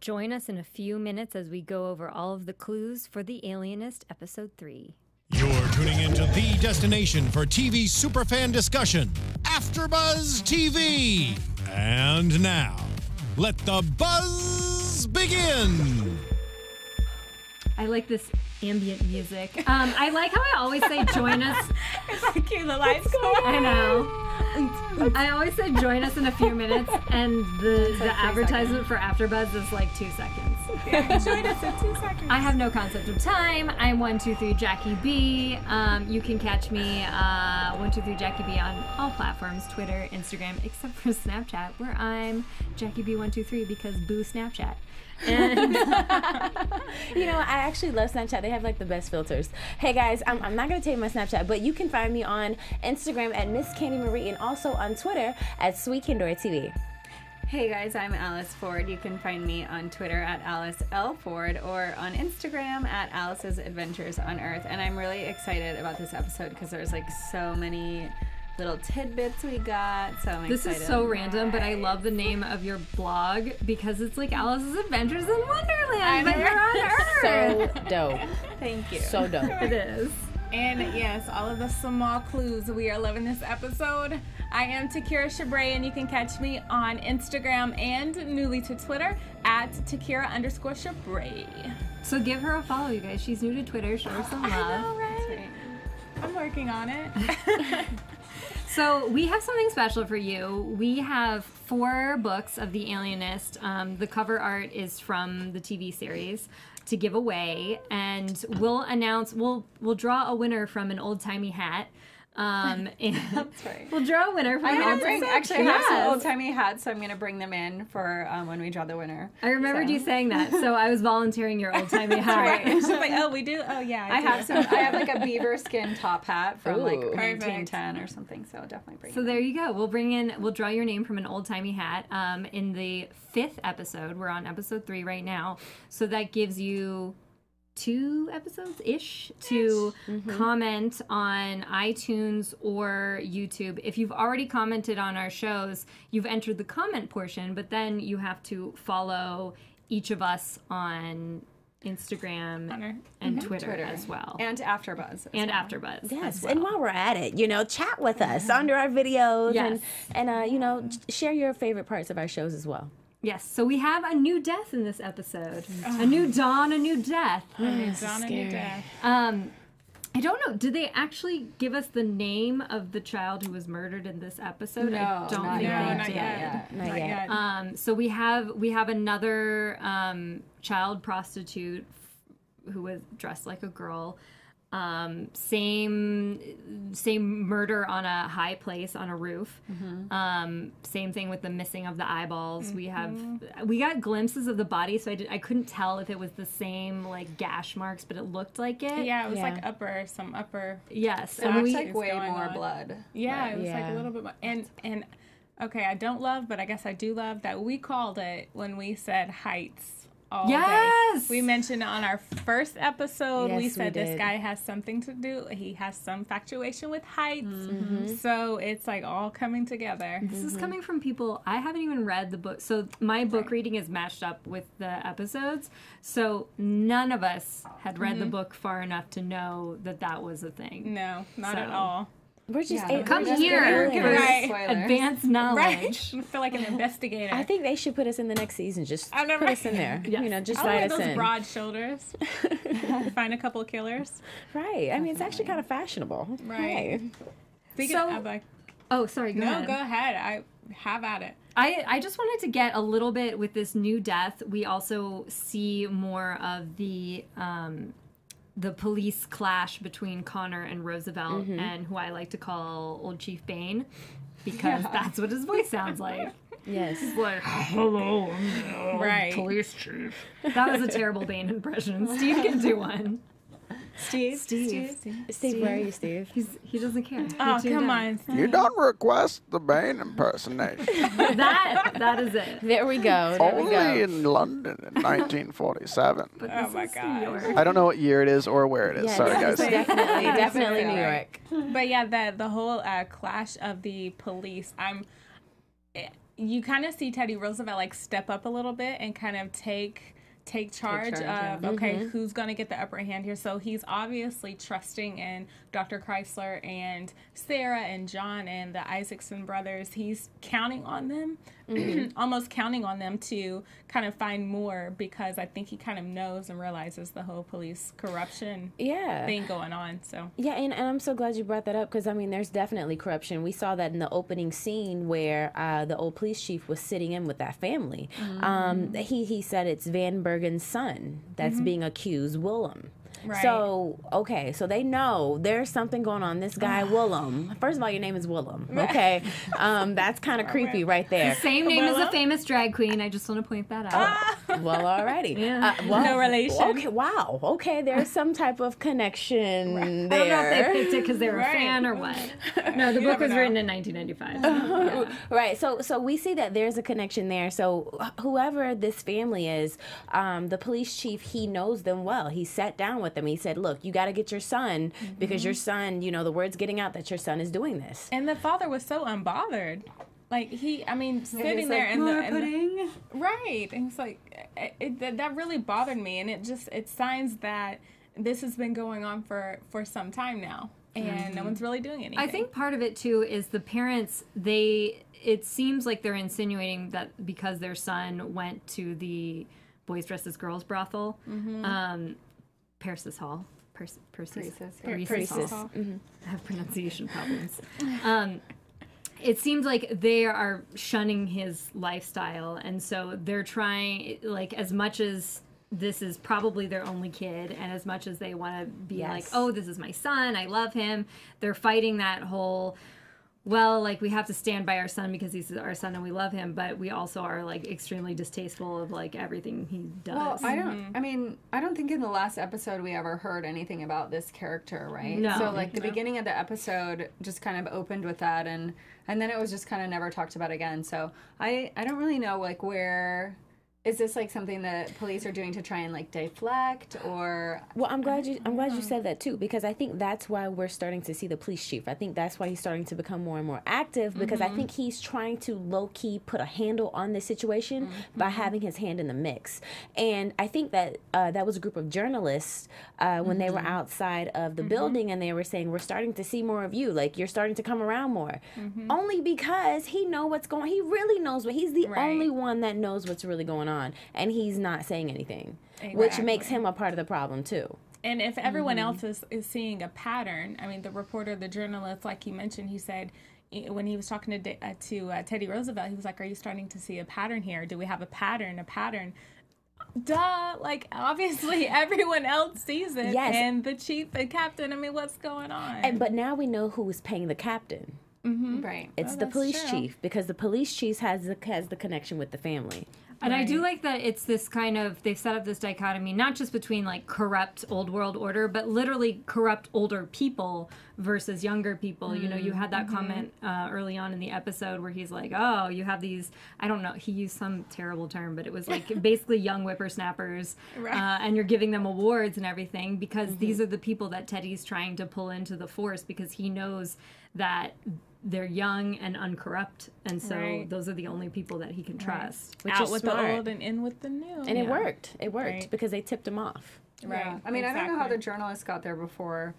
Join us in a few minutes as we go over all of the clues for The Alienist Episode 3. You're tuning into the destination for TV superfan discussion, AfterBuzz TV. And now, let the buzz begin. I like this ambient music. Um, I like how I always say join us. It's like cute, the lights go I know. I always say join us in a few minutes, and the, the advertisement for AfterBuzz is like two seconds. Join us in two seconds. I have no concept of time. I'm one two three Jackie B. Um, you can catch me uh, one two three Jackie B on all platforms: Twitter, Instagram, except for Snapchat, where I'm Jackie B one two three because boo Snapchat. And You know, I actually love Snapchat. They have like the best filters. Hey guys, I'm, I'm not gonna take my Snapchat, but you can find me on Instagram at Miss Candi Marie and also on Twitter at Sweet Kindora TV. Hey guys, I'm Alice Ford. You can find me on Twitter at Alice L Ford or on Instagram at Alice's Adventures on Earth. And I'm really excited about this episode because there's like so many little tidbits we got. So I'm this excited. is so random, but I love the name of your blog because it's like Alice's Adventures in Wonderland, but you're on Earth. So dope. Thank you. So dope. it is. And yes, all of the small clues. We are loving this episode. I am Takira Shabrae, and you can catch me on Instagram and newly to Twitter at Takira underscore Shabrae. So give her a follow, you guys. She's new to Twitter. Show her some love. I know, right? I'm working on it. So we have something special for you. We have four books of The Alienist. Um, the cover art is from the TV series to give away, and we'll announce. We'll we'll draw a winner from an old timey hat. Um, and That's right. We'll draw a winner from I'm gonna bring actually I have some Yes. old timey hats, so I'm gonna bring them in for um, when we draw the winner. I remembered So- you saying that, so I was volunteering your old timey hat. She's like, oh, we do? Oh, yeah. I, I have some. I have like a beaver skin top hat from like Ooh. Perfect. 1910 or something. So I'll definitely bring. It. So it. there you go. We'll bring in, we'll draw your name from an old timey hat um, in the fifth episode. We're on episode three right now. So that gives you two episodes ish to mm-hmm. Mm-hmm. comment on iTunes or YouTube. If you've already commented on our shows, you've entered the comment portion, but then you have to follow each of us on Instagram Honor. and mm-hmm. Twitter, Twitter. as well. and AfterBuzz. And well. AfterBuzz. Yes, well. and while we're at it, you know, chat with us under our videos Yes. and and uh, you know, share your favorite parts of our shows as well. Yes, so we have a new death in this episode. A new dawn, a new death. It's on a new death. Um, I don't know. Did they actually give us the name of the child who was murdered in this episode? I No, don't not think yet. they No, not did. yet. Not Not yet. yet. Um, so we have we have another um, child prostitute f- who was dressed like a girl. Um, same same murder on a high place on a roof. Um, same thing with the missing of the eyeballs. We have we got glimpses of the body, so I did I couldn't tell if it was the same like gash marks, but it looked like it. yeah, it was Yeah. like upper, some upper. Yes. And we, like way more on. blood. Yeah, it was like a little bit more. And, and, okay, I don't love, but I guess I do love that we called it when we said heights. Oh, all Yes! Day. We mentioned on our first episode, we Yes, we said this guy has something to do. He has some factuation with heights. Mm-hmm. mm-hmm. So it's like all coming together. This is mm-hmm. coming from people I haven't even read the book. So my book reading is matched up with the episodes. So none of us had read the mm-hmm. book far enough to know that that was a thing. No, not at all. We're just Yeah. Come we're here aliens. for Right. Spoilers. advanced Right? knowledge. I feel like an investigator. I think they should put us in the next season. Just I know, put right? us in there. Yes. You know, just I write us those in. broad shoulders. Find a couple of killers. Right. I mean, it's actually kind of fashionable. Right. Speaking So- of, like, Oh, sorry. Go no, ahead. go ahead. I have at it. I, I just wanted to get a little bit with this new death. We also see more of the um, the police clash between Connor and Roosevelt, mm-hmm. and who I like to call Old Chief Bane, because that's what his voice sounds like. Yes. like, hello, I'm the Right. police chief. That was a terrible Bane impression. Steve can do one. Steve. Steve. Steve, where are you, Steve? He's, he doesn't care. Oh, tuned come out. on. You don't request the Bane impersonation. That that is it. There we go. There we Only go. in London in 1947. But Oh my God. I don't know what year it is or where it is. Yes, Sorry, guys. Definitely, definitely New York. But yeah, the the whole uh, clash of the police. I'm, eh, you kind of see Teddy Roosevelt like step up a little bit and kind of take take charge, charge, yeah. of okay who's going to get the upper hand here so he's obviously trusting in dr kreizler and sarah and john and the isaacson brothers he's counting on them almost counting on them to kind of find more because i think he kind of knows and realizes the whole police corruption Yeah. thing going on so Yeah, and, and I'm so glad you brought that up because I mean, there's definitely corruption. We saw that in the opening scene where uh, the old police chief was sitting in with that family. Um, he he said it's Van Bergen's son that's mm-hmm. being accused, Willem. Right. So okay, so they know there's something going on. This guy Willem. First of all, your name is Willem. Okay, um, that's kind of creepy right there. Same name as a famous drag queen. I just want to point that out. Well, alrighty. Yeah. Uh, well, No relation. Okay, wow. Okay, there's some type of connection there. I don't know if they picked it because they were Right. a fan or what. No, the book was know. written in 1995. Right. So so we see that there's a connection there. So whoever this family is, um, the police chief, he knows them well. He sat down with them. He said, "Look, you got to get your son because your mm-hmm. son, you know, the word's getting out that your son is doing this." and the father was so unbothered like he i mean sitting there in the, in the. Right. And it's like it, it, that, that really bothered me, and it just it signs that this has been going on for for some time now, and no mm-hmm. one's really doing anything. I think part of it too is the parents. They it seems like they're insinuating that because their son went to the boys dressed as girls brothel, mm-hmm. um, Persis Hall. Pers- Persis. Persis, yeah. Persis Persis. Hall. I have pronunciation problems. Um, it seems like they are shunning his lifestyle, and so they're trying, like, as much as this is probably their only kid, and as much as they want to be Yes. like, oh, this is my son, I love him, they're fighting that whole. Well, like we have to stand by our son because he's our son and we love him, but we also are like extremely distasteful of like everything he does. Well, does. I don't. Mm-hmm. I mean, I don't think in the last episode we ever heard anything about this character, right? No. So like the beginning of the episode just kind of opened with that, and and then it was just kind of never talked about again. So I I don't really know like where is this like something that police are doing to try and like deflect or Well, I'm glad you I'm glad you mm-hmm. said that too because I think that's why we're starting to see the police chief. I think that's why he's starting to become more and more active because I mm-hmm. think he's trying to low key put a handle on this situation by mm-hmm. having his hand in the mix. And I think that uh, that was a group of journalists uh, when they were outside of the building and they were saying we're starting to see more of you, like you're starting to come around more. Only because he know what's going. He really knows what he's the Right. only one that knows what's really going on, and he's not saying anything, which makes him a part of the problem too. And if everyone else is, is seeing a pattern, I mean, the reporter, the journalist, like you mentioned, he said when he was talking to uh, to uh, Teddy Roosevelt, he was like, "Are you starting to see a pattern here? Do we have a pattern? A pattern?" Duh! Like obviously everyone else sees it, Yes. and the chief, the captain. I mean, what's going on? And but now we know who is paying the captain. Mm-hmm. right? It's Oh, the police true. chief because the police chief has the has the connection with the family. And I do like that it's this kind of they've set up this dichotomy not just between like corrupt old world order, but literally corrupt older people versus younger people. You know, you had that comment uh, early on in the episode where he's like, "Oh, you have these." I don't know. He used some terrible term, but it was like basically young whippersnappers, uh, and you're giving them awards and everything because these are the people that Teddy's trying to pull into the force because he knows that they're young and uncorrupt, and so Right. those are the only people that he can trust. Which out is with smart. the old and in with the new. And it worked. It worked Right. because they tipped him off. right. Yeah. I mean, I don't know how the journalists got there before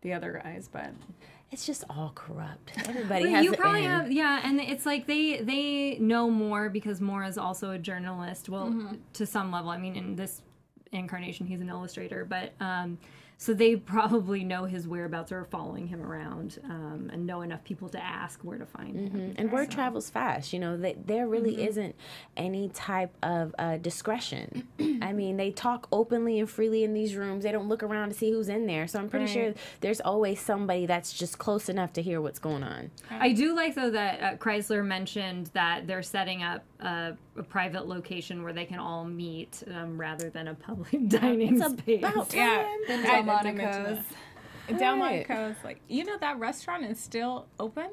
the other guys, but It's just all corrupt. Everybody Well, has you probably end. have yeah and it's like they they know more because Moore is also a journalist well to some level i mean in this incarnation he's an illustrator but um so they probably know his whereabouts or are following him around um, and know enough people to ask where to find him and word travels fast. You know, they, there really Mm-hmm. isn't any type of uh, discretion. I mean, they talk openly and freely in these rooms. They don't look around to see who's in there. So I'm pretty sure there's always somebody that's just close enough to hear what's going on. i do like though that uh, kreizler mentioned that they're setting up a, a private location where they can all meet um, rather than a public dining space About Yeah, then I- I did Delmonico's. that. Delmonico's, like you know, that restaurant is still open.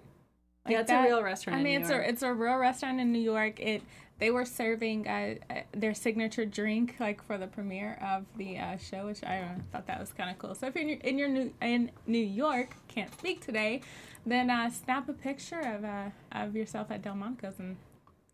Yeah, it's a real restaurant I in mean, New it's a it's a real restaurant in New York. It they were serving uh, uh, their signature drink like for the premiere of the uh, show, which I uh, thought that was kind of cool. So if you're in your, new in New York, can't speak today, then uh, snap a picture of uh, of yourself at Delmonico's and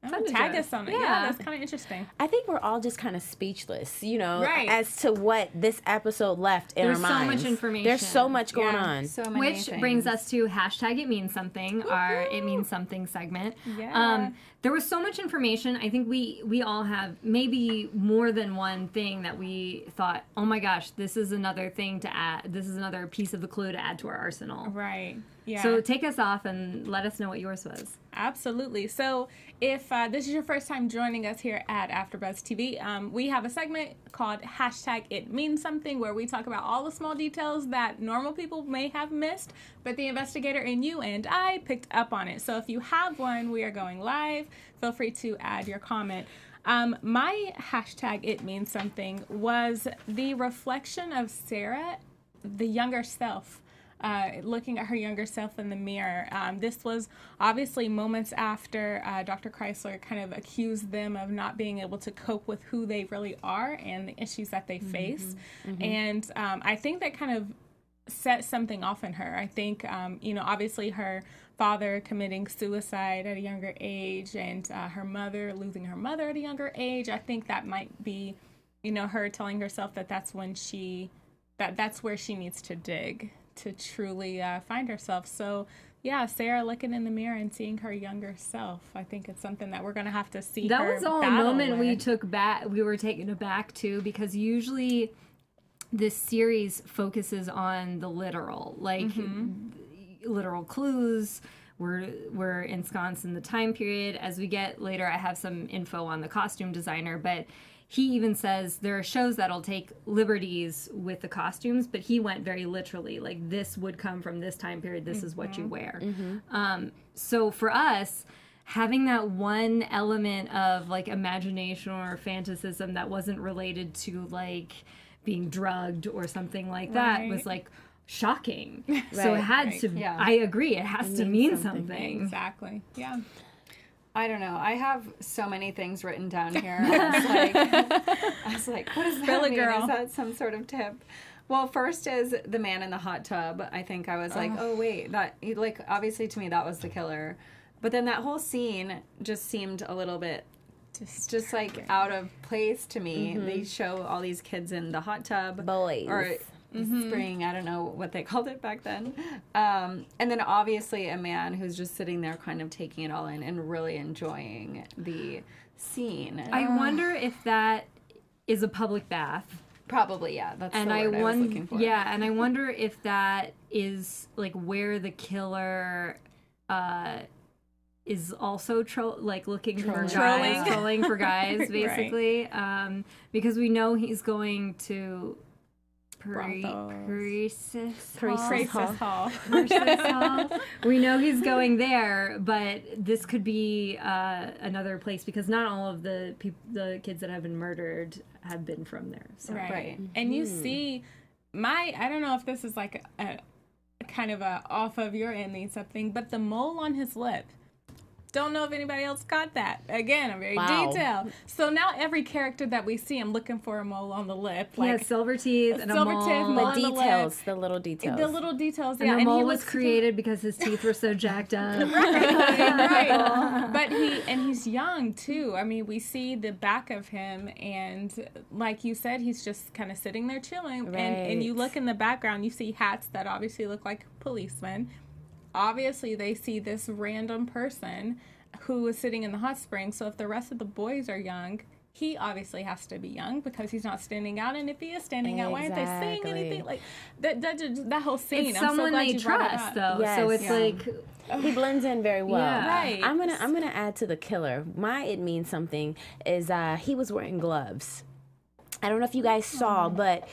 Fun to Tag it. us on it. Yeah, Yeah. that's kind of interesting. I think we're all just kind of speechless, you know, Right. as to what this episode left in There's our minds. There's so much information. There's so much going Yeah. on. So many Which things. brings us to hashtag it means something, our it means something segment. Yeah. Um, there was so much information. I think we we all have maybe more than one thing that we thought, oh my gosh, this is another thing to add. This is another piece of the clue to add to our arsenal. Right. Yeah. So take us off and let us know what yours was. Absolutely. So, if uh, this is your first time joining us here at AfterBuzz TV, um, we have a segment called hashtag It Means Something, where we talk about all the small details that normal people may have missed, but the investigator and you and I picked up on it. So, if you have one, we are going live. Feel free to add your comment. Um, my hashtag It Means Something was the reflection of Sarah, the younger self uh, looking at her younger self in the mirror. Um, this was obviously moments after uh, Dr. Kreizler kind of accused them of not being able to cope with who they really are and the issues that they face. And um, I think that kind of set something off in her. I think, um, you know, obviously her father committing suicide at a younger age and uh, her mother losing her mother at a younger age. I think that might be, you know, her telling herself that that's when she, that that's where she needs to dig to truly uh, find herself. So, yeah, Sarah looking in the mirror and seeing her younger self. I think it's something that we're going to have to see. That was all a moment we took back. We were taken aback too because usually this series focuses on the literal, like Mm-hmm. literal clues. We're we're ensconced in the time period. As we get later, I have some info on the costume designer, but he even says there are shows that'll take liberties with the costumes, but he went very literally. Like this would come from this time period. This is what you wear. Um, so for us, having that one element of like imagination or fantasism that wasn't related to like being drugged or something like that was like shocking. so it had right. to. Yeah. I agree. It has to mean something. something. Exactly. Yeah. I don't know. I have so many things written down here. I was like, I was like what does that mean? girl. Is that some sort of tip? Well, first is the man in the hot tub. I think I was like, oh wait, that like obviously to me that was the killer. But then that whole scene just seemed a little bit Just, just like out of place to me. They mm-hmm. show all these kids in the hot tub, Boys. or spring. I don't know what they called it back then. Um, and then obviously a man who's just sitting there, kind of taking it all in and really enjoying the scene. I wonder if that is a public bath. Probably, yeah. That's and I word I, was looking wonder, for. yeah, and I wonder if that is like where the killer uh, is also tro- like looking for guys, Trolling. trolling for guys, Right. basically, um, because we know he's going to. Pre- Brothels. Priestess Priestess Hall? Princess Hall. Priestess Hall. We know he's going there, but this could be uh, another place because not all of the peop- the kids that have been murdered have been from there. So. Right. Right. And you see my I don't know if this is like a, a kind of a off of your ending something, but the mole on his lip. Don't know if anybody else caught that. Again, a very Wow. detailed. So now every character that we see, I'm looking for a mole on the lip. He Like has silver teeth and a mole. teeth, mole the on the details, the little details. the little details. And yeah, the and mole he was looks created because his teeth were so jacked up. right. But he and he's young too. I mean, we see the back of him, and like you said, he's just kind of sitting there chilling. And and you look in the background, you see hats that obviously look like policemen. Obviously, they see this random person who is sitting in the hot spring. So if the rest of the boys are young. He obviously has to be young because he's not standing out, and if he is standing out, why aren't they saying anything? Like that, that, that whole scene. It's I'm so someone glad they you trust, up. though. So it's Yeah. like he blends in very well. Yeah. Right. I'm gonna I'm gonna add to the killer. My it means something is uh he was wearing gloves. I don't know if you guys saw, but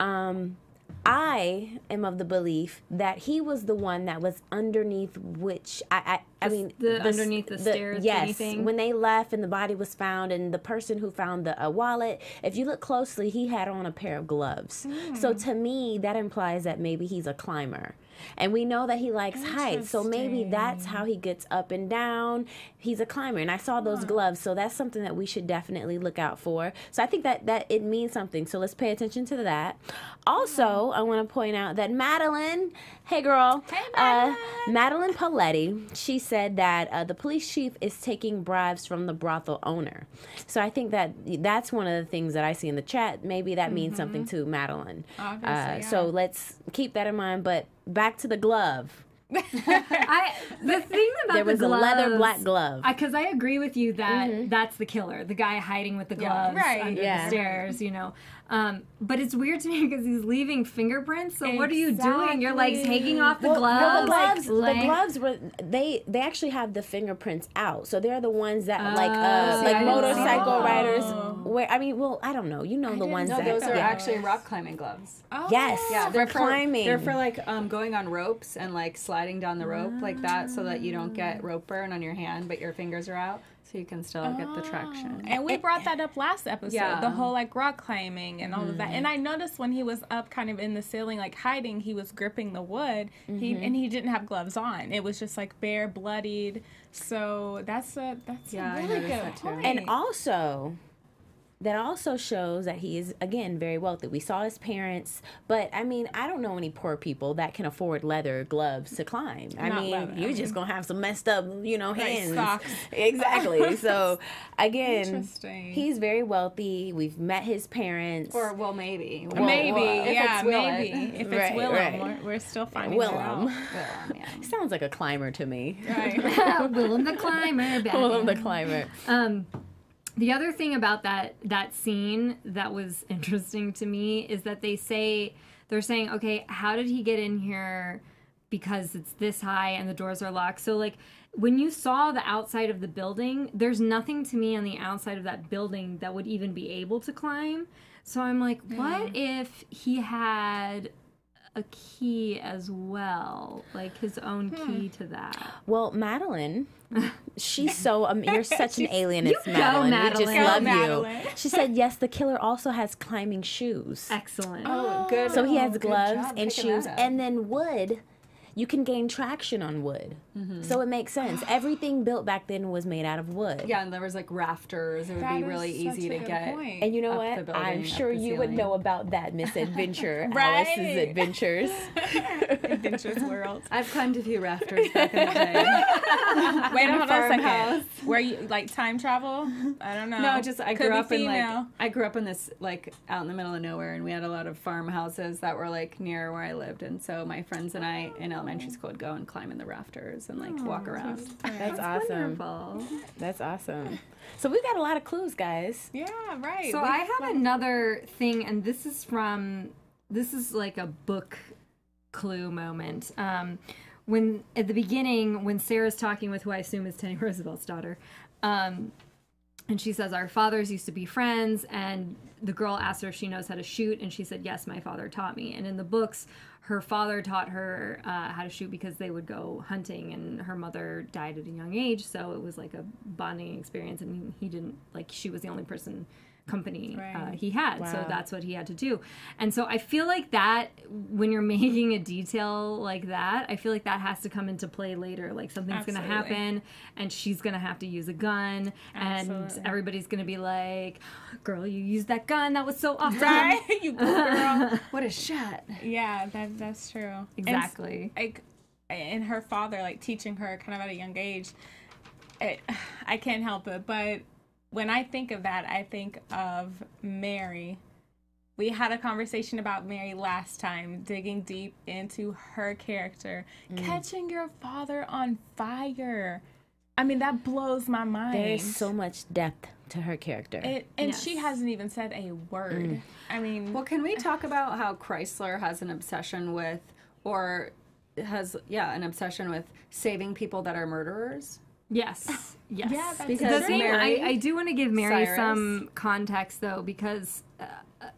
um I am of the belief that he was the one that was underneath which I I, I mean the s- underneath the stairs Yes, thing? when they left and the body was found and the person who found the uh, wallet, if you look closely, he had on a pair of gloves. So to me, that implies that maybe he's a climber. And we know that he likes heights, so maybe that's how he gets up and down. He's a climber, and I saw those gloves, so that's something that we should definitely look out for. So I think that that it means something. So let's pay attention to that. Also, I want to point out that Madeline, hey girl, Hey, uh, Madeline Paletti, she said. that uh, the police chief is taking bribes from the brothel owner. So I think that that's one of the things that I see in the chat. Maybe that means something to Madeline. Uh, yeah. So let's keep that in mind. But back to the glove. I the thing about There was the a leather black glove. because I, agree with you that mm-hmm. that's the killer, the guy hiding with the gloves Right. under Yeah. the stairs, you know. Um, but it's weird to me because he's leaving fingerprints. So what are you doing? Your legs Exactly. hanging off the Well, gloves. well, the gloves, like, the gloves were they they actually have the fingerprints out, so they're the ones that like uh, see, like I motorcycle riders. that. Where I mean, well, I don't know. You know the ones No, that those are yeah. actually rock climbing gloves. Oh. yes, Yeah, they're for climbing. They're for like um, going on ropes and like sliding down the rope like that, so that you don't get rope burn on your hand, but your fingers are out, so you can still get the traction. And we brought that up last episode, Yeah. the whole like rock climbing and all of that. Mm-hmm. And I noticed when he was up kind of in the ceiling, like hiding, he was gripping the wood. He Mm-hmm. and he didn't have gloves on. It was just like bare, bloodied. So that's a that's Yeah, I a really good that point. and also that also shows that he is again very wealthy. We saw his parents, but I mean, I don't know any poor people that can afford leather gloves to climb. I Not mean, leather, you're just gonna have some messed up, you know, hands. socks. Exactly. so again, he's very wealthy. We've met his parents. Or well, maybe. maybe, Well, if yeah, it's maybe. If it's Right, Willem, right. We're, we're still finding Willem. that Willem, yeah. Sounds like a climber to me. out. Right. Willem the climber. Willem the climber. Um, the other thing about that that scene that was interesting to me is that they say they're saying, okay, how did he get in here? Because it's this high and the doors are locked. So like when you saw the outside of the building, there's nothing to me on the outside of that building that would even be able to climb. So I'm like, what if he had a key as well, like his own hmm. key to that? Well, Madeline, she's so um, you're such an alien. It's go, Madeline. We just Madeline. love Madeline. you. She said yes. The killer also has climbing shoes. Excellent. Oh, good. So he has gloves and shoes, and then wood. You can gain traction on wood, Mm-hmm. so it makes sense. Everything built back then was made out of wood. yeah, and there was like rafters. It would That be really easy to get. point. And you know Up what? the building, I'm sure you would know about that misadventure, Right. Alice's adventures. Adventures World. I've climbed a few rafters back in the day. Wait, hold on a farmhouse. second. Where you like time travel? I don't know. No, just I Could grew be up in like. I grew up in this like out in the middle of nowhere, and we had a lot of farmhouses that were like near where I lived, and so my friends and I in elementary school would go and climb in the rafters and like walk around. That's awesome. Wonderful. That's awesome. So we've got a lot of clues, guys. Yeah, right. So We- I have another thing, and this is from this is like a book clue moment. Um, when at the beginning, when Sarah's talking with who I assume is Teddy Roosevelt's daughter, um, and she says our fathers used to be friends, and the girl asked her if she knows how to shoot, and she said yes, my father taught me. And in the books, her father taught her uh, how to shoot because they would go hunting, and her mother died at a young age, so it was like a bonding experience, and he didn't like she was the only person company uh, he had. So that's what he had to do. And so i feel like that when you're making a detail like that i feel like that has to come into play later. Like something's gonna happen and she's gonna have to use a gun and everybody's gonna be like girl you used that gun. That was so awesome. Right. you girl. What a shot! yeah, that that's true. And exactly. like and her father like teaching her kind of at a young age it, i can't help it but when i think of that i think of mary. We had a conversation about mary last time digging deep into her character mm. catching your father on fire. I mean that blows my mind There is so much depth to her character. it, and she hasn't even said a word. Mm. I mean Well, can we talk about how Kreizler has an obsession with, or has yeah, an obsession with saving people that are murderers? Yes. Yes. Yeah, that's Because the thing Mary- I, I do want to give Mary Cyrus- some context though because uh,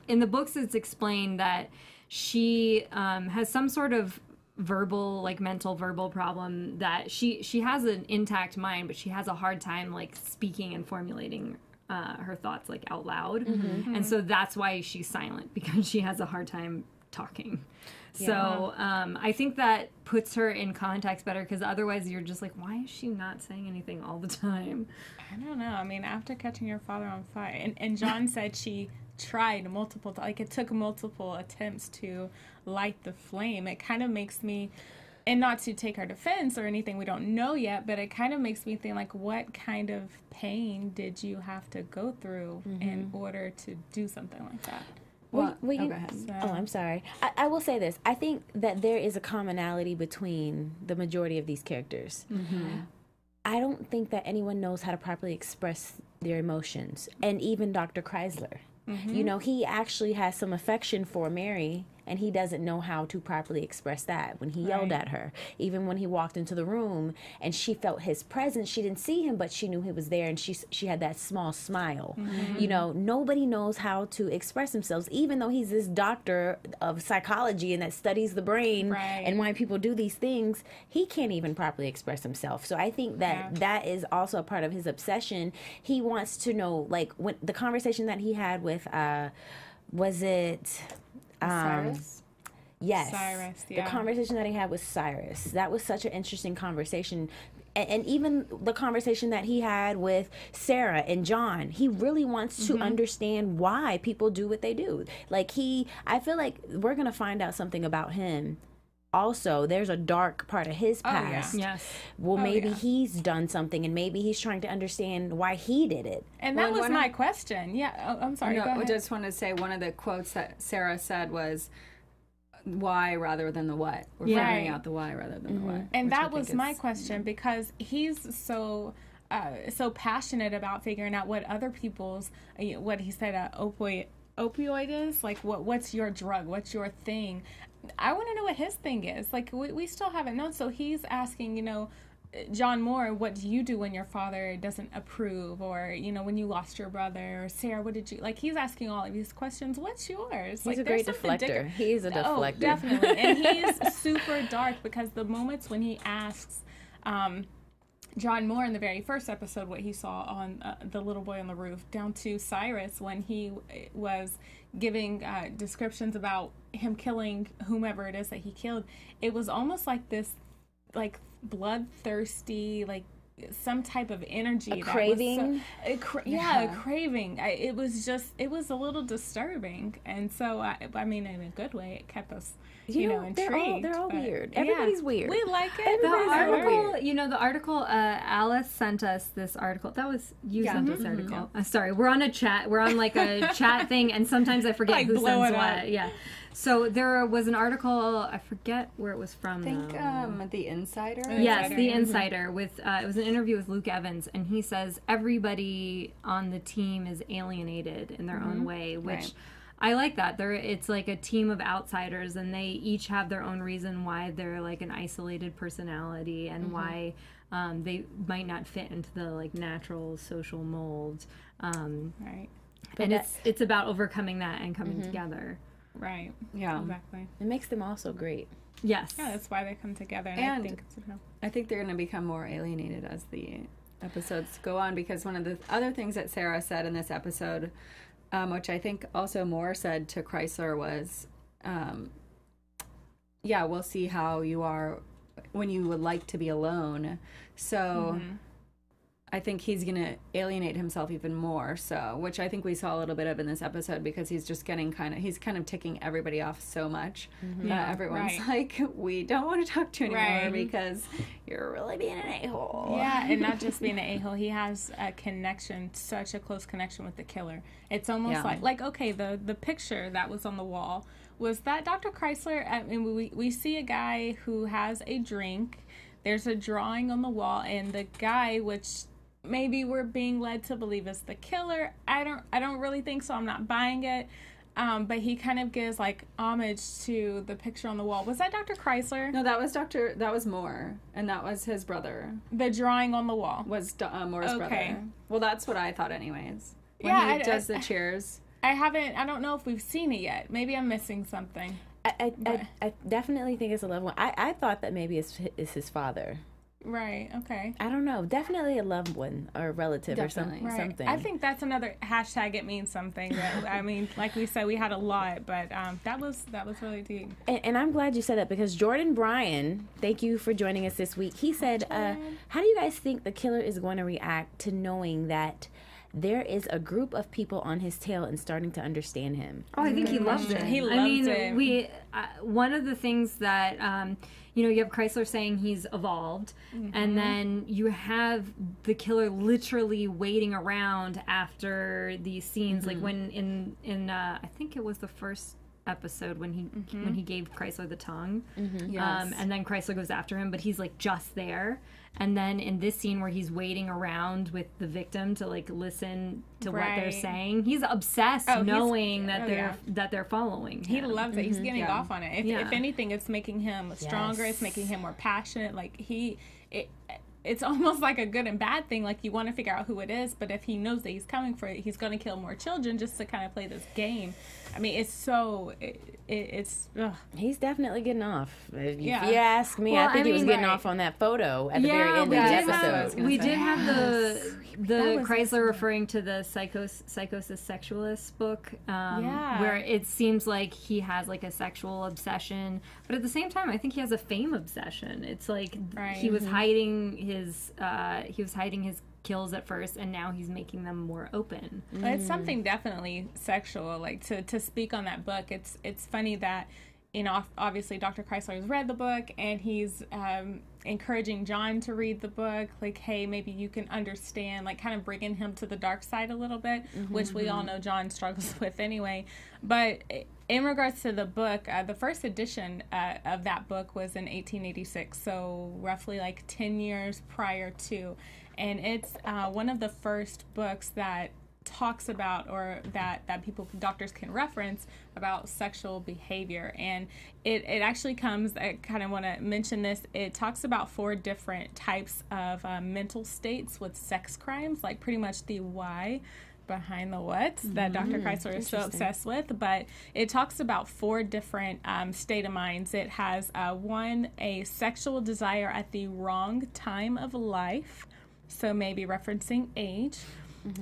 in the books it's explained that she um, has some sort of verbal like mental verbal problem that she she has an intact mind but she has a hard time like speaking and formulating uh, her thoughts like out loud. And so that's why she's silent because she has a hard time talking so um, i think that puts her in context better because otherwise you're just like why is she not saying anything all the time I don't know. I mean, after catching your father on fire, and, and John said she tried multiple, like it took multiple attempts to light the flame. It kind of makes me and not to take our defense or anything we don't know yet, but it kind of makes me think like, what kind of pain did you have to go through in order to do something like that? Well, we oh, can- go ahead. Mm. Oh, I'm sorry. I, I will say this. I think that there is a commonality between the majority of these characters. Mm-hmm. I don't think that anyone knows how to properly express their emotions, and even Dr. Kreizler. Mm-hmm. You know, he actually has some affection for Mary, and he doesn't know how to properly express that when he yelled at her. Even when he walked into the room and she felt his presence, she didn't see him, but she knew he was there, and she she had that small smile. You know, nobody knows how to express themselves, even though he's this doctor of psychology and that studies the brain Right. and why people do these things. He can't even properly express himself. So I think that Yeah. that is also a part of his obsession. He wants to know, like, when the conversation that he had with, uh, was it? Um, Cyrus? Yes. Cyrus, The conversation that he had with Cyrus. That was such an interesting conversation. And, and even the conversation that he had with Sarah and John, he really wants Mm-hmm. to understand why people do what they do. Like, he, I feel like we're going to find out something about him. Also, there's a dark part of his Oh, yeah. past. Yes. Well, Oh, maybe yeah. he's done something and maybe he's trying to understand why he did it. And Well, that was one of- my question. Yeah, oh, I'm sorry. No, go I just want to say one of the quotes that Sarah said was why rather than the what. We're Yeah. figuring out the why rather than the what. and that was my is- question because he's so uh, so passionate about figuring out what other people's uh, what he said uh, opioid opioid is like what what's your drug what's your thing i want to know what his thing is like we, we still haven't known so he's asking you know John Moore, what do you do when your father doesn't approve, or you know when you lost your brother, or Sarah, what did you like? He's asking all of these questions. What's yours? He's like, a great deflector. dicker- He is a Oh, deflector. definitely. And he's super dark because the moments when he asks um, John Moore in the very first episode what he saw on uh, the little boy on the roof, down to Cyrus when he was giving uh, descriptions about him killing whomever it is that he killed, it was almost like this, like bloodthirsty, like some type of energy, that was so- craving? a cra- yeah, a craving. I, it was just, it was a little disturbing, and so I, I mean, in a good way, it kept us, you, You know, know, intrigued. they're all- they're all but, weird. yeah, Everybody's weird. We like it. The Everybody's but- weird. article, you know, the article, uh, Alice sent us this article. That was you sent Mm-hmm. this article. Uh, sorry, we're on a chat. We're on like a chat thing, and sometimes I forget Like, who sends what. up. Yeah. So there was an article. I forget where it was from. I think um, the Insider. Yes, Insider, the. Insider with uh, it was an interview with Luke Evans, and he says everybody on the team is alienated in their own way, which Right. I like that. They're it's like a team of outsiders, and they each have their own reason why they're like an isolated personality and why um, they might not fit into the like natural social mold. Um, Right, and that- it's it's about overcoming that and coming together. Right, Yeah. exactly. It makes them all so great. Yes. Yeah, that's why they come together, and, I think it's, you know, I think they're going to become more alienated as the episodes go on because one of the other things that Sarah said in this episode, um, which I think also Moore said to Kreizler, was, um, "Yeah, we'll see how you are when you would like to be alone." So. I think he's going to alienate himself even more so, which I think we saw a little bit of in this episode because he's just getting kind of he's kind of ticking everybody off so much mm-hmm. that everyone's right. like, we don't want to talk to you anymore Right. because you're really being an a hole. Yeah, and not just being an a hole, he has a connection, such a close connection with the killer. It's almost Yeah. like, like okay, the the picture that was on the wall was that Dr. Kreizler. I mean, we we see a guy who has a drink. There's a drawing on the wall, and the guy, which maybe we're being led to believe is the killer. I don't I don't really think so. I'm not buying it. Um, but he kind of gives like homage to the picture on the wall. Was that Dr. Kreizler? No, that was Doctor. That was Moore, and that was his brother. The drawing on the wall. Was Do- uh, Moore's Okay. brother? Well, that's what I thought, anyways. When Yeah, he I- does I- the cheers. I haven't. I don't know if we've seen it yet. Maybe I'm missing something. I, I, I, I definitely think it's a loved one. I, I thought that maybe it's, it's his father. Right. Okay. I don't know. Definitely a loved one or a relative Definitely. or some, Right. something. I think that's another hashtag. It means something. That, I mean, like we said, we had a lot, but um, that was that was really deep. And, and I'm glad you said that because Jordan Bryan, thank you for joining us this week. He said, uh, "How do you guys think the killer is going to react to knowing that there is a group of people on his tail and starting to understand him. Oh, I think he loves it. He I loves mean, it. we uh, one of the things that um, you know you have Kreizler saying he's evolved, Mm-hmm. and then you have the killer literally waiting around after these scenes, Mm-hmm. like when in in uh, I think it was the first episode when he Mm-hmm. when he gave Kreizler the tongue, Yes. um, and then Kreizler goes after him, but he's like just there. And then in this scene where he's waiting around with the victim to like listen to what they're saying, he's obsessed Oh, he's- knowing that oh, they're yeah. that they're following. He loves it. He's mhm. getting Yeah. off on it. If, Yeah. if anything, it's making him stronger. It's making him more passionate. Like he, it, it's almost like a good and bad thing. Like you want to figure out who it is, but if he knows that he's coming for it, he's going to kill more children just to kind of play this game. I mean, it's so it, it, it's ugh. He's definitely getting off. If Yeah. you ask me, Well, I think I he was getting Right. off on that photo at the very end of the did what I was episode. gonna have we say. did have the the was Kreizler referring to the psychos psychosis sexualist book, um, Yeah. where it seems like he has like a sexual obsession, but at the same time, I think he has a fame obsession. It's like Right. he was hiding his uh, he was hiding his kills at first, and now he's making them more open. It's something definitely sexual. Like to to speak on that book, it's it's funny that you know obviously Dr. Kreizler has read the book and he's um, encouraging John to read the book. Like, hey, maybe you can understand. Like, kind of bringing him to the dark side a little bit, which we all know John struggles with anyway. But in regards to the book, uh, the first edition uh, of that book was in 1886, so roughly like 10 years prior to. And it's uh, one of the first books that talks about or that that people doctors can reference about sexual behavior and it, it actually comes i kind of want to mention this it talks about four different types of uh, mental states with sex crimes like pretty much the why behind the what that dr kreizler is so obsessed with but it talks about four different um, state of minds. It has uh, one a sexual desire at the wrong time of life so maybe referencing age.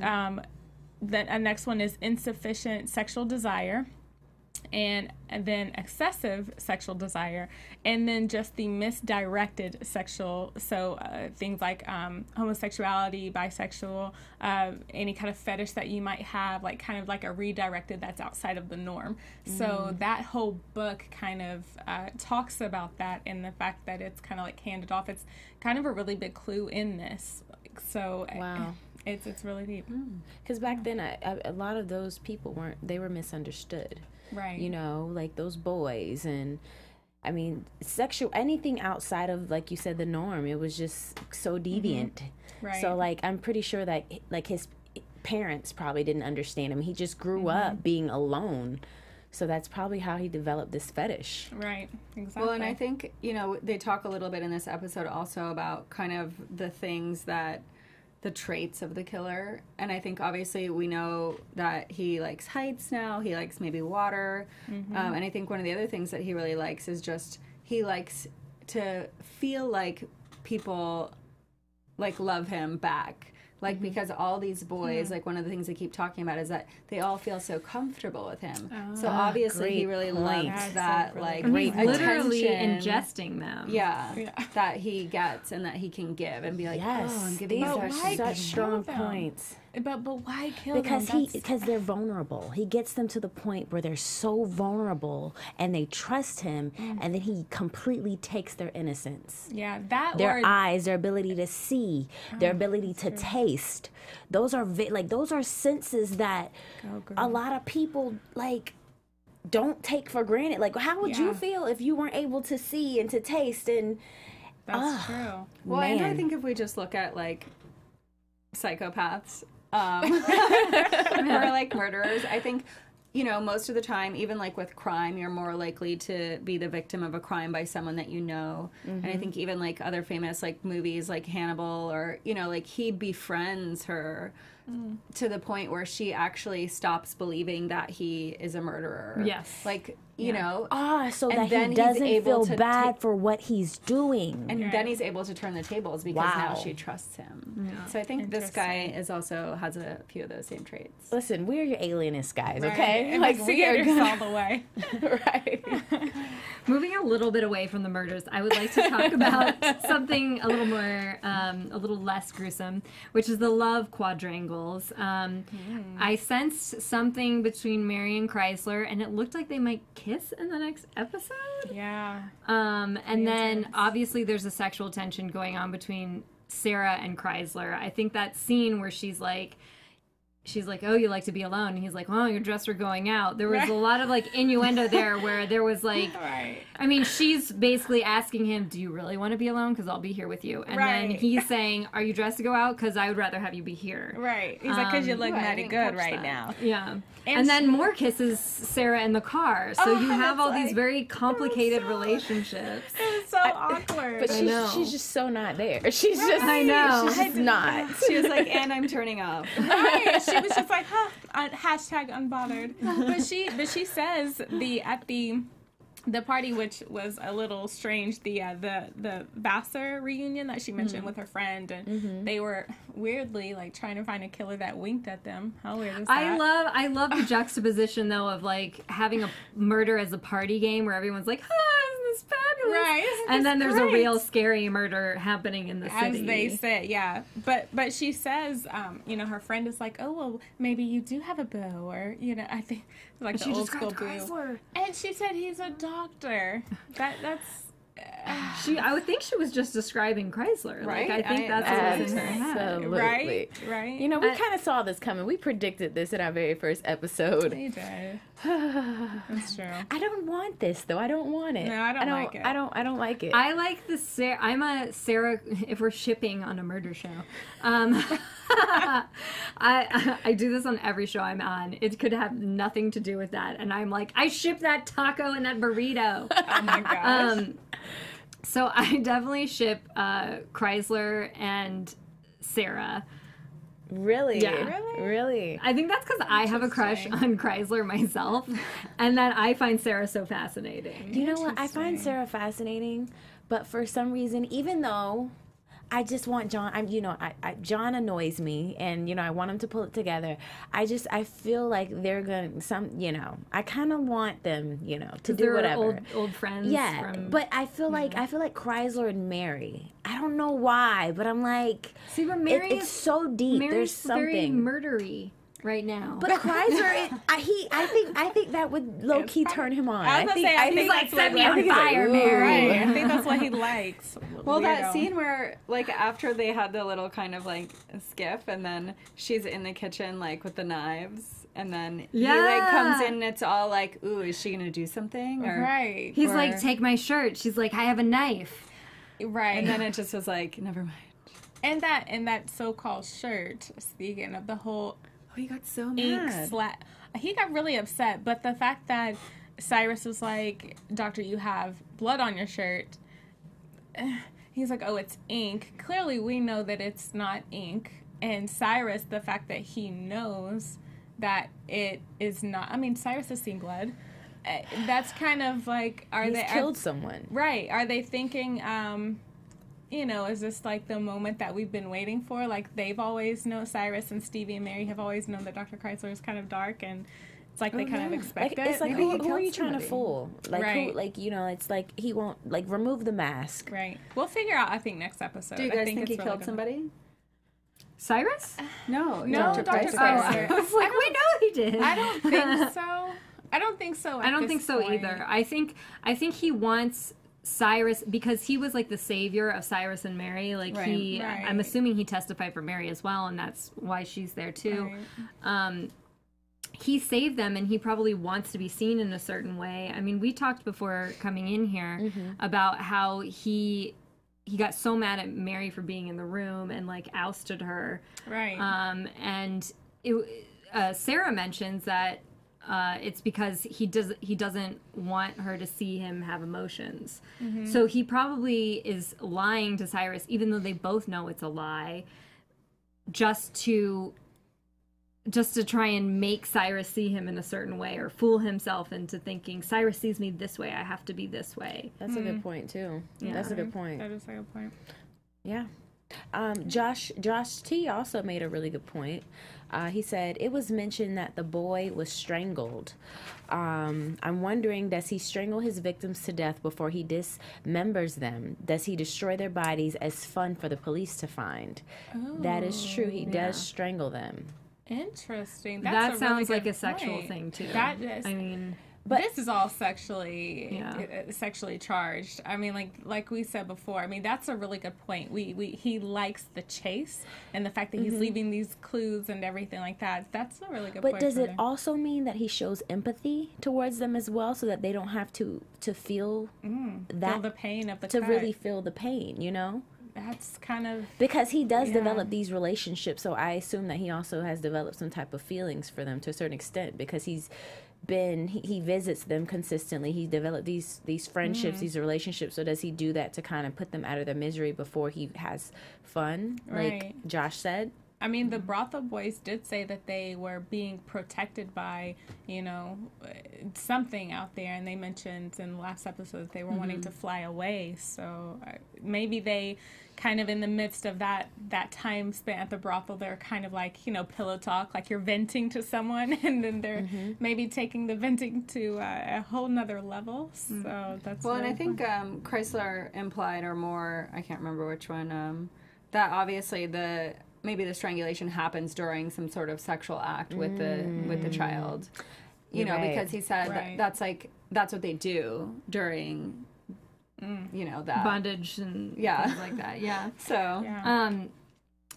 Um, the uh, next one is insufficient sexual desire and, and then excessive sexual desire and then just the misdirected sexual so uh, things like um, homosexuality bisexual uh, any kind of fetish that you might have like kind of like a redirected that's outside of the norm. So that whole book kind of uh, talks about that and the fact that it's kind of like handed off. It's kind of a really big clue in this. So Wow. it's it's really deep. Because back then, I, I, a lot of those people weren't, they were misunderstood. Right You know, like those boys. And I mean, sexual, anything outside of, like you said, the norm, it was just so mm-hmm. deviant. Right. So, like, I'm pretty sure that, like, his parents probably didn't understand him. He just grew mm-hmm. up being alone. So that's probably how he developed this fetish. Right, exactly. Well, and I think, you know, they talk a little bit in this episode also about kind of the things that the traits of the killer. And I think obviously we know that he likes heights now, he likes maybe water. Um, and I think one of the other things that he really likes is just he likes to feel like people like love him back. Like mm-hmm. because all these boys, like one of the things they keep talking about is that they all feel so comfortable with him. Oh, so ah, obviously he really point. likes That's that really like And he's literally ingesting them. Yeah, Yeah. that he gets and that he can give and be like, Yes, oh, I'm giving these you are such kill strong them? points. But but why kill because them? he because they're vulnerable. He gets them to the point where they're so vulnerable and they trust him mm. and then he completely takes their innocence. Yeah that their or eyes their ability to see oh, their ability to taste. Those are vi- like those are senses that a lot of people like don't take for granted. Like how would you feel if you weren't able to see and to taste and that's true. Well, and I think if we just look at like psychopaths um, or like murderers, I think you know most of the time, even like with crime, you're more likely to be the victim of a crime by someone that you know. And I think even like other famous like movies like Hannibal or you know like he befriends her. To the point where she actually stops believing that he is a murderer. Yes. Like, you know, ah so And that then he doesn't able feel to bad take- for what he's doing and then he's able to turn the tables because now she trusts him. So I think this guy is also has a few of those same traits. Listen, we're your alienist guys, Right? okay? Like we are Investigators gonna- all the way. right. Moving a little bit away from the murders, I would like to talk about something a little more, um, a little less gruesome, which is the love quadrangles. Um, Hmm. I sensed something between Mary and Kreizler, and it looked like they might kiss in the next episode. Yeah. Um, and then obviously there's a sexual tension going on between Sarah and Kreizler. I think that scene where she's like, she's like, "Oh, you like to be alone," and he's like, "Oh, you're dressed for going out." There was Right. a lot of like innuendo there, where there was like, Right. I mean, she's basically asking him, "Do you really want to be alone? Because I'll be here with you." And then he's saying, "Are you dressed to go out? Because I would rather have you be here." Right. He's like, because you Um, look mighty good right that. now. Yeah. And, And then more kisses Sarah in the car. So Oh, you have that's all these very complicated so- relationships. It was so awkward. But I she's, know. she's just so not there. She's just I know. She's just not. She was like, and I'm turning off. right. She was just like, huh, uh, hashtag unbothered. But she, but she says the at the the party, which was a little strange, the uh, the the Vassar reunion that she mentioned with her friend, and they were weirdly like trying to find a killer that winked at them. How weird is that? I love I love the juxtaposition though of like having a murder as a party game where everyone's like, "Ah, isn't this fabulous?" Right, And then there's a real scary murder happening in the city. as they say, yeah. But but she says, um, you know, her friend is like, oh well, maybe you do have a bow," or you know, I think like the she old school described boo. And she said he's a doctor. That that's She, I would think she was just describing Kreizler. Right? Like I think I- that's what was in her head. Absolutely. right, right. You know, we I- kind of saw this coming. We predicted this in our very first episode. they did. That's true. I don't want this though. I don't want it. No, I don't I don't like it. I don't. I don't like it. I like the Sarah. I'm a Sarah. If we're shipping on a murder show, um, I I do this on every show I'm on. It could have nothing to do with that, and I'm like, I ship that taco and that burrito. Oh my gosh. um, so I definitely ship uh, Kreizler and Sarah. really, Yeah. Really? really. I think that's because I have a crush on Kreizler myself, and that I find Sarah so fascinating. You know what? I find Sarah fascinating, but for some reason, even though I just want John, I'm you know, I, I John annoys me, and you know, I want him to pull it together. I just I feel like they're gonna some, you know, I kind of want them, you know, to do whatever. old old friends. yeah, from, but I feel like I feel like Kreizler and Mary. I don't know why, but I'm like, see, but it- Mary it's is so deep. Mary's There's very something. murdery right now. but Kreizler, it, I, he, I think, I think that would low key turn him on. I was gonna think, say, I think like, that's set what me on I think it's fire, ooh. Mary. Right. I think that's what he likes. Well, that scene where, like, after they had the little kind of like skiff, and then she's in the kitchen, like, with the knives, and then he like comes in, and it's all like, "Ooh, is she gonna do something?" Or, Right. He's or- like, take my shirt. She's like, I have a knife. right. and then it just was like, "Never mind." and that and that so-called shirt. Speaking of the whole Oh, he got so ink mad. slat, he got really upset. But the fact that Cyrus was like, "Doctor, you have blood on your shirt." He's like, "Oh, it's ink." Clearly, we know that it's not ink. And Cyrus, the fact that he knows that it is not. I mean, Cyrus has seen blood. Uh, That's kind of like, are He's they killed someone. Right. Are they thinking, um, you know, is this like the moment that we've been waiting for? Like they've always known, Cyrus and Stevie and Mary have always known that Dr. Kreizler is kind of dark and it's like they oh, kind of expect Like it. it's like who, who are killed you trying to fool? Like Right. who? Like you know, it's like he won't like remove the mask. right. We'll figure out, I think, next episode. Do you I guys think, it's he really killed gonna- somebody? Cyrus? Uh, no, No, Dr. Dr. Kreizler. Kreizler. Oh, I was like, we know he did. I don't think so. I don't think so. I don't this think so point. either. I think I think he wants Cyrus because he was like the savior of Cyrus and Mary. Like he, Right. I'm assuming he testified for Mary as well, and that's why she's there too. Right. um, he saved them and he probably wants to be seen in a certain way. I mean, we talked before coming in here Mm-hmm. about how he he got so mad at Mary for being in the room and like ousted her. Right. Um, and it, uh, Sarah mentions that uh, it's because he does he doesn't want her to see him have emotions. Mm-hmm. So he probably is lying to Cyrus, even though they both know it's a lie, just to just to try and make Cyrus see him in a certain way or fool himself into thinking Cyrus sees me this way, I have to be this way. That's a good mm-hmm. point too. That's a good mm-hmm. point. That is a good point. Yeah. Um, Josh Josh T also made a really good point. Uh, he said it was mentioned that the boy was strangled. Um, I'm wondering, does he strangle his victims to death before he dismembers them? Does he destroy their bodies as fun for the police to find? that is true. He does strangle them. Interesting. That's that sounds really like good a sexual point. thing too. That is. I mean, But- this is all sexually Yeah. uh, sexually charged. I mean, like like we said before. I mean, that's a really good point. We we he likes the chase and the fact that Mm-hmm. he's leaving these clues and everything like that. That's a really good point. But does it also mean that he shows empathy towards them as well, so that they don't have to to feel that Mm, feel the pain of the to cut? really feel the pain? You know. That's kind of because he does Yeah. develop these relationships so i assume that he also has developed some type of feelings for them to a certain extent because he's been he, he visits them consistently. He developed these these friendships Mm-hmm. these relationships. So does he do that to kind of put them out of their misery before he has fun? Like Right. josh said? I mean, the brothel boys did say that they were being protected by, you know, uh, something out there, and they mentioned in the last episode that they were wanting to fly away. So uh, maybe they, kind of in the midst of that that time spent at the brothel, they're kind of like, you know, pillow talk, like you're venting to someone, and then they're maybe taking the venting to uh, a whole nother level. So that's Well, and I really think um, Kreizler implied, or more, I can't remember which one, um, that obviously the maybe the strangulation happens during some sort of sexual act with the with the child. You You're know, right. because he said Right. that that's like that's what they do during, you know, that. bondage and Yeah. things like that. Yeah. So Yeah. Um,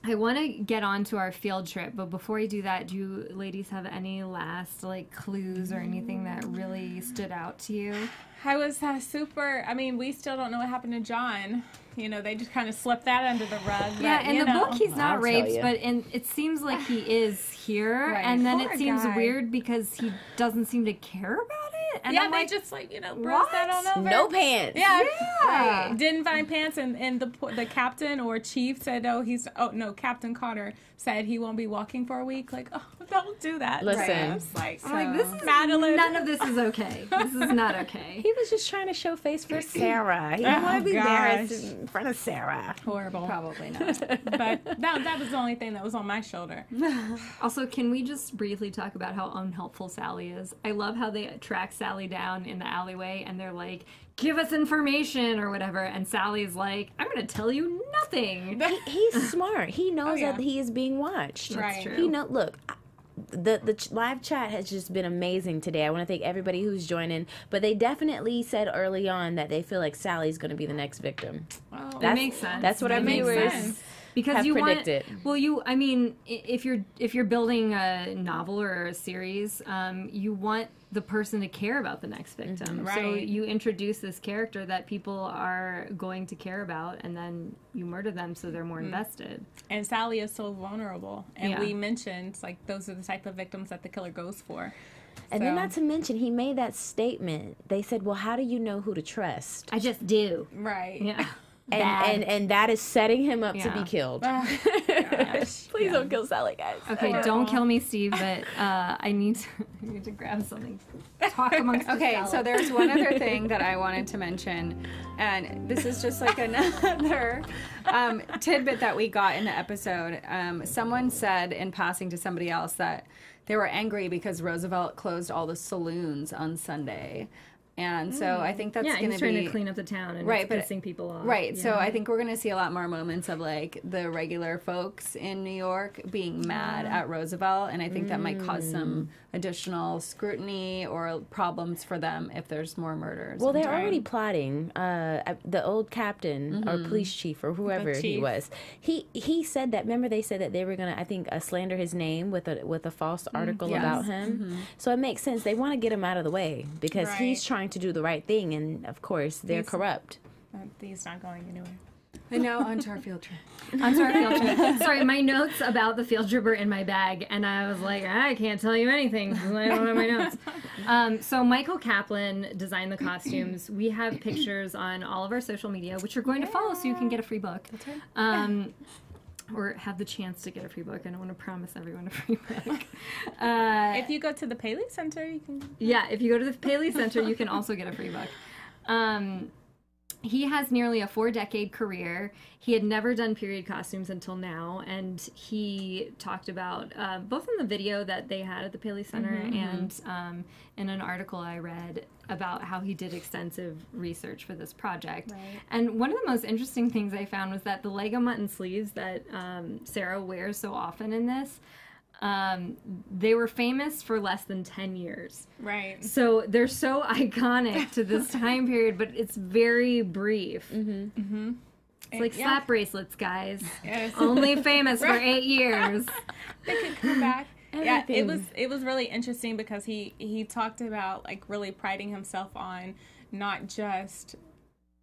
I want to get on to our field trip, but before I do that, do you ladies have any last like clues or anything that really stood out to you? I was uh, super. I mean, we still don't know what happened to John. You know, they just kind of slipped that under the rug. Yeah, but, in you the know. book he's I'll not tell raped, but in it seems like he is here, Right. and then Poor it seems guy. weird because he doesn't seem to care about And yeah, I'm they like, just like you know brushed that on over. no pants Yeah, Yeah. right. Didn't find pants, and, and the the captain or chief said, "Oh, he's oh no." Captain Carter said he won't be walking for a week. Like, oh, don't do that. Listen. I was like, I'm like, this is Madeline. none of this is okay. This is not okay. he was just trying to show face for sarah he Oh, didn't want to be embarrassed in front of sarah horrible. probably not. But that that was the only thing that was on my shoulder. Also, can we just briefly talk about how unhelpful Sally is? I love how they track Sally down in the alleyway and they're like, give us information or whatever. And Sally's like, I'm going to tell you nothing. he, he's smart he knows oh, yeah. that he is being watched Right. true. He know. Look, I- the the ch- live chat has just been amazing today. I want to thank everybody who's joining. But they definitely said early on that they feel like Sally's going to be the next victim. Oh, That's, makes sense. That's what It our viewers. sense. Because have you predicted. want well you i mean if you're if you're building a novel or a series um, you want the person to care about the next victim so Right. you introduce this character that people are going to care about and then you murder them so they're more invested and Sally is so vulnerable. And Yeah. we mentioned like those are the type of victims that the killer goes for. And then not to mention, he made that statement. They said, "Well, how do you know who to trust?" i just do Right. yeah And and and that is setting him up to be killed. Gosh. Please don't kill Sally, guys. okay don't kill me steve but uh, i need to, I need to grab something talk amongst Okay, so there's one other thing that I wanted to mention, and this is just like another um, tidbit that we got in the episode. Um, someone said in passing to somebody else that they were angry because Roosevelt closed all the saloons on Sunday. And so mm. I think that's yeah going to trying be to clean up the town and Right, but- pissing people off Right. So I think we're going to see a lot more moments of like the regular folks in New York being mad at Roosevelt. And I think that might cause some mm. Additional scrutiny or problems for them if there's more murders. Well, they're already plotting. Uh, uh, the old captain or police chief or whoever he was. He he said that. Remember, they said that they were gonna, I think, uh, slander his name with a with a false article yes. about him. So it makes sense. They want to get him out of the way because he's trying to do the right thing, and of course they're He's- corrupt. Uh, He's not going anywhere. And now onto our field trip. I'm sorry, field trip. Sorry, my notes about the field trip are in my bag, and I was like, I can't tell you anything. 'cause I don't have my notes. Um, so Michael Kaplan designed the costumes. We have pictures on all of our social media, which you're going to follow, so you can get a free book. Um, or have the chance to get a free book. I don't want to promise everyone a free book. Uh, If you go to the Paley Center, you can. yeah, if you go to the Paley Center, you can also get a free book. Um, he has nearly a four decade career. He had never done period costumes until now, and he talked about uh, both in the video that they had at the Paley Center and um, in an article I read about how he did extensive research for this project. And one of the most interesting things I found was that the leg-o'-mutton sleeves that um, Sarah wears so often in this. Um, they were famous for less than 10 years. Right. So they're so iconic to this time period, but it's very brief. Mm-hmm. It's like Yeah. slap bracelets, guys. Yes. Only famous for eight years. they could come back. Yeah, it was it was really interesting because he he talked about like really priding himself on not just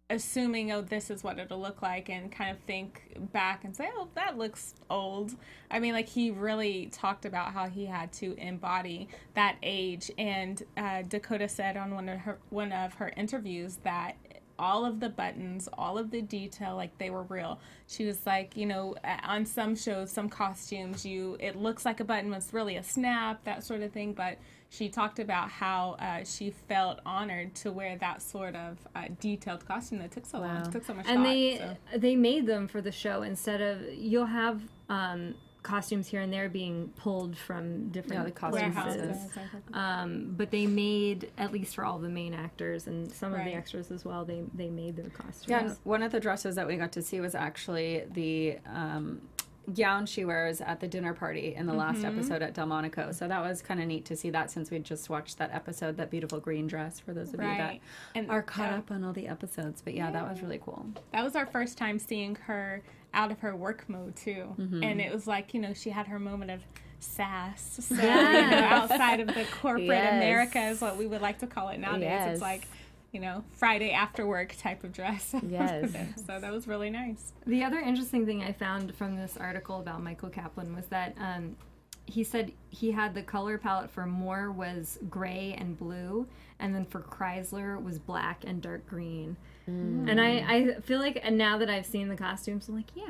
assuming oh this is what it'll look like and kind of think back and say oh that looks old. I mean like he really talked about how he had to embody that age. And uh, dakota said on one of her one of her interviews that all of the buttons all of the detail like they were real. She was like you know on some shows some costumes you it looks like a button was really a snap that sort of thing. But she talked about how uh, she felt honored to wear that sort of uh, detailed costume that took so long Wow. took so much and thought, they so. they made them for the show instead of you'll have um, costumes here and there being pulled from different Yeah, the costume places. houses. Um, but they made at least for all the main actors and some of the extras as well. They they made their costumes. Yeah, and one of the dresses that we got to see was actually the um, gown she wears at the dinner party in the last Mm-hmm. episode at Delmonico. So that was kind of neat to see that since we just watched that episode, that beautiful green dress for those of you that And are caught yeah. up on all the episodes. But yeah, that was really cool. that was our first time seeing her out of her work mode too Mm-hmm. and it was like you know she had her moment of sass so, you know, outside of the corporate Yes. america is what we would like to call it nowadays Yes. it's like you know friday after work type of dress Yes. so that was really nice The other interesting thing I found from this article about Michael Kaplan was that um, he said he had the color palette for Moore was gray and blue, and then for Kreizler was black and dark green. And I, I feel like and now that I've seen the costumes, I'm like, yeah,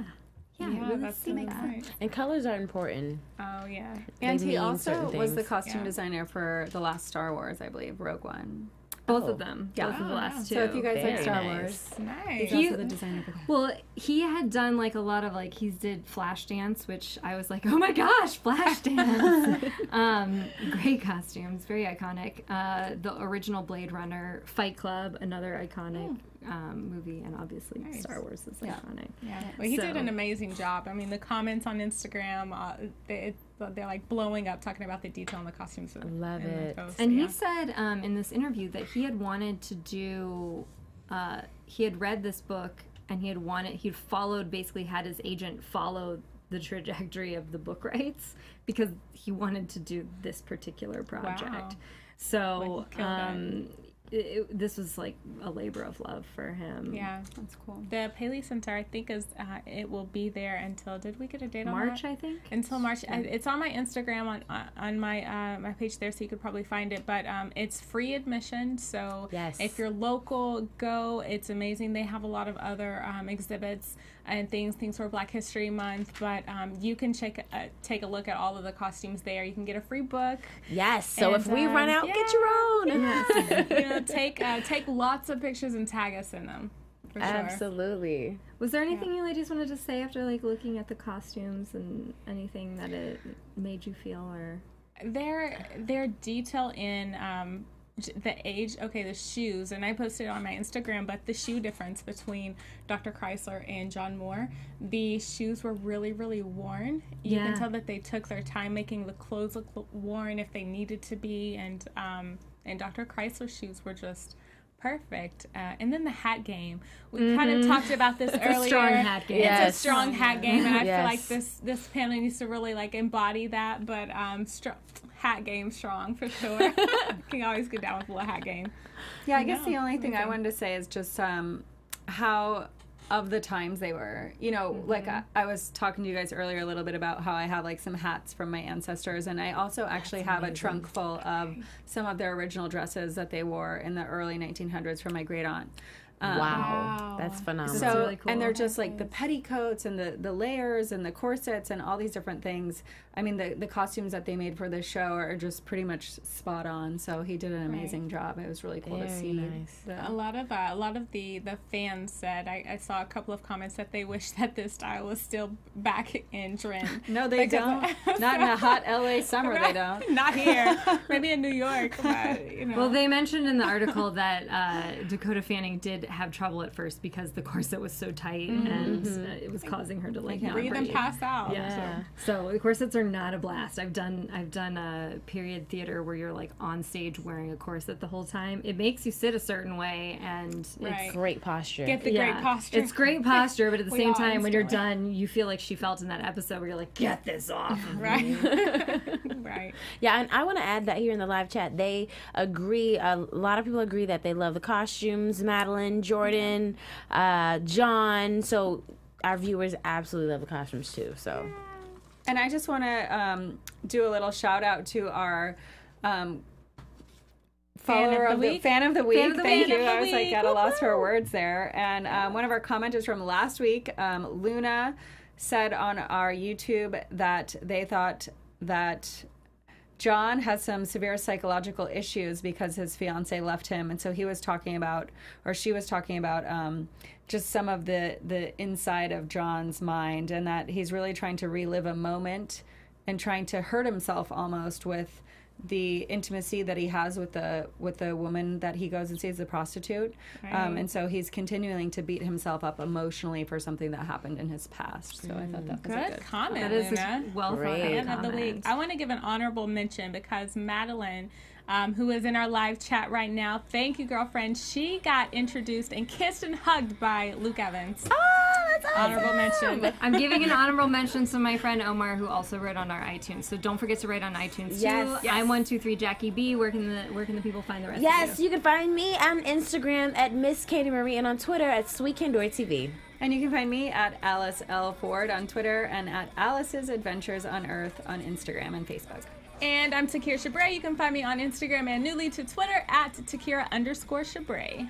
yeah, yeah really that's see makes that. sense And colors are important. oh yeah And They he also was the costume Yeah. designer for the last Star Wars, I believe, Rogue One. Both Oh. of them, Yeah. both of the Oh, last two. So if you guys like Star nice. Wars, nice he's also the designer for that. Well, he had done like a lot of like he's did Flashdance, which I was like, oh my gosh, Flashdance! um, great costumes, very iconic. Uh, the original Blade Runner, Fight Club, another iconic um, movie, and obviously Nice. Star Wars is Yeah. iconic. Yeah, well, he did an amazing job. I mean, the comments on Instagram, uh, they, they're like blowing up talking about the detail in the costumes. I Love the it. post, And yeah. he said um, in this interview that he had wanted to do, uh, he had read this book and he had wanted, he'd followed, basically had his agent follow the trajectory of the book rights because he wanted to do this particular project. Wow. So Like, he killed um, it, it- this was like a labor of love for him. yeah, That's cool. the Paley Center, I think, is uh, it will be there until. Did we get a date on March, that? I think. Until March, I, it's on my Instagram on uh, on my uh, my page there, so you could probably find it. But um, it's free admission, so Yes. if you're local, go. It's amazing. They have a lot of other um, exhibits and things, things for Black History Month. But um, you can check uh, take a look at all of the costumes there. You can get a free book. Yes. So And, if we run um, out, yeah. get your own. you know, take uh, take lots of pictures and tag us in them. For sure. Absolutely. Was there anything you ladies wanted to say after like looking at the costumes and anything that it made you feel or? their their detail in um j- the age okay the shoes and i posted it on my instagram but the shoe difference between dr kreizler and john moore the shoes were really really worn you Yeah. can tell that they took their time making the clothes look worn if they needed to be and um and dr kreizler's shoes were just perfect. Uh, and then the hat game. We kind of talked about this Mm-hmm. a earlier. strong hat game. it's a strong hat game and i feel like this this panel needs to really like embody that but um str- hat game strong for sure. Can always get down with a little hat game. Yeah, I guess No, the only thing I wanted to say is just um, how of the times they were. You know, mm-hmm. like I, I was talking to you guys earlier a little bit about how I have like some hats from my ancestors, and I also actually have a trunk full of some of their original dresses that they wore in the early 1900s from my great aunt. Um, wow. That's phenomenal. So really cool. and they're just like the petticoats and the the layers and the corsets and all these different things. I mean the the costumes that they made for this show are just pretty much spot on. So he did an amazing job. It was really cool to see. nice. the- A lot of uh, a lot of the the fans said I, I saw a couple of comments that they wish that this style was still back in trend. no, they don't. Not in a hot LA summer. They don't. Not here. Maybe in New York, but you know. Well, they mentioned in the article that uh, Dakota Fanning did have trouble at first because the corset was so tight and uh, it was causing her to like not breathe and pass out. Yeah. So the corsets are not a blast. I've done I've done a period theater where you're like on stage wearing a corset the whole time. It makes you sit a certain way and Right. it's Great posture. Get the yeah, great posture. It's great posture, but at the We same time, when you're instantly- done, you feel like she felt in that episode where you're like, "Get this off!" of. Right. right. Yeah, and I want to add that here in the live chat, they agree. A lot of people agree that they love the costumes. Madeline, Jordan, uh, John. So our viewers absolutely love the costumes too. So And I just want to um, do a little shout out to our um, Fan of the of the, week? fan of the week. of the Thank you. Fan of the I was like at a loss for words there. And um, one of our commenters from last week, um, Luna, said on our YouTube that they thought that John has some severe psychological issues because his fiance left him, and so he was talking about, or she was talking about, um, just some of the the inside of John's mind, and that he's really trying to relive a moment and trying to hurt himself almost with the intimacy that he has with the with the woman that he goes and sees the prostitute um, and so he's continuing to beat himself up emotionally for something that happened in his past so i thought that was a Good good comment, That is Luna. well thought out of the week. I want to give an honorable mention because Madeline, um, who is in our live chat right now, thank you, girlfriend. She got introduced and kissed and hugged by Luke Evans. oh, that's Honorable mention. I'm giving an honorable mention to my friend Omar, who also wrote on our iTunes. So don't forget to write on iTunes too. Yes. Yes. I'm one two three Jackie B. Where can the where can the people find the rest? Yes, of you? you can find me on Instagram at Miss Katie Marie and on Twitter at Sweet Candor TV. And you can find me at Alice L. Ford on Twitter and at Alice's Adventures on Earth on Instagram and Facebook. And I'm Takira Shabrae. You can find me on Instagram and newly to Twitter at Takira underscore Shabrae.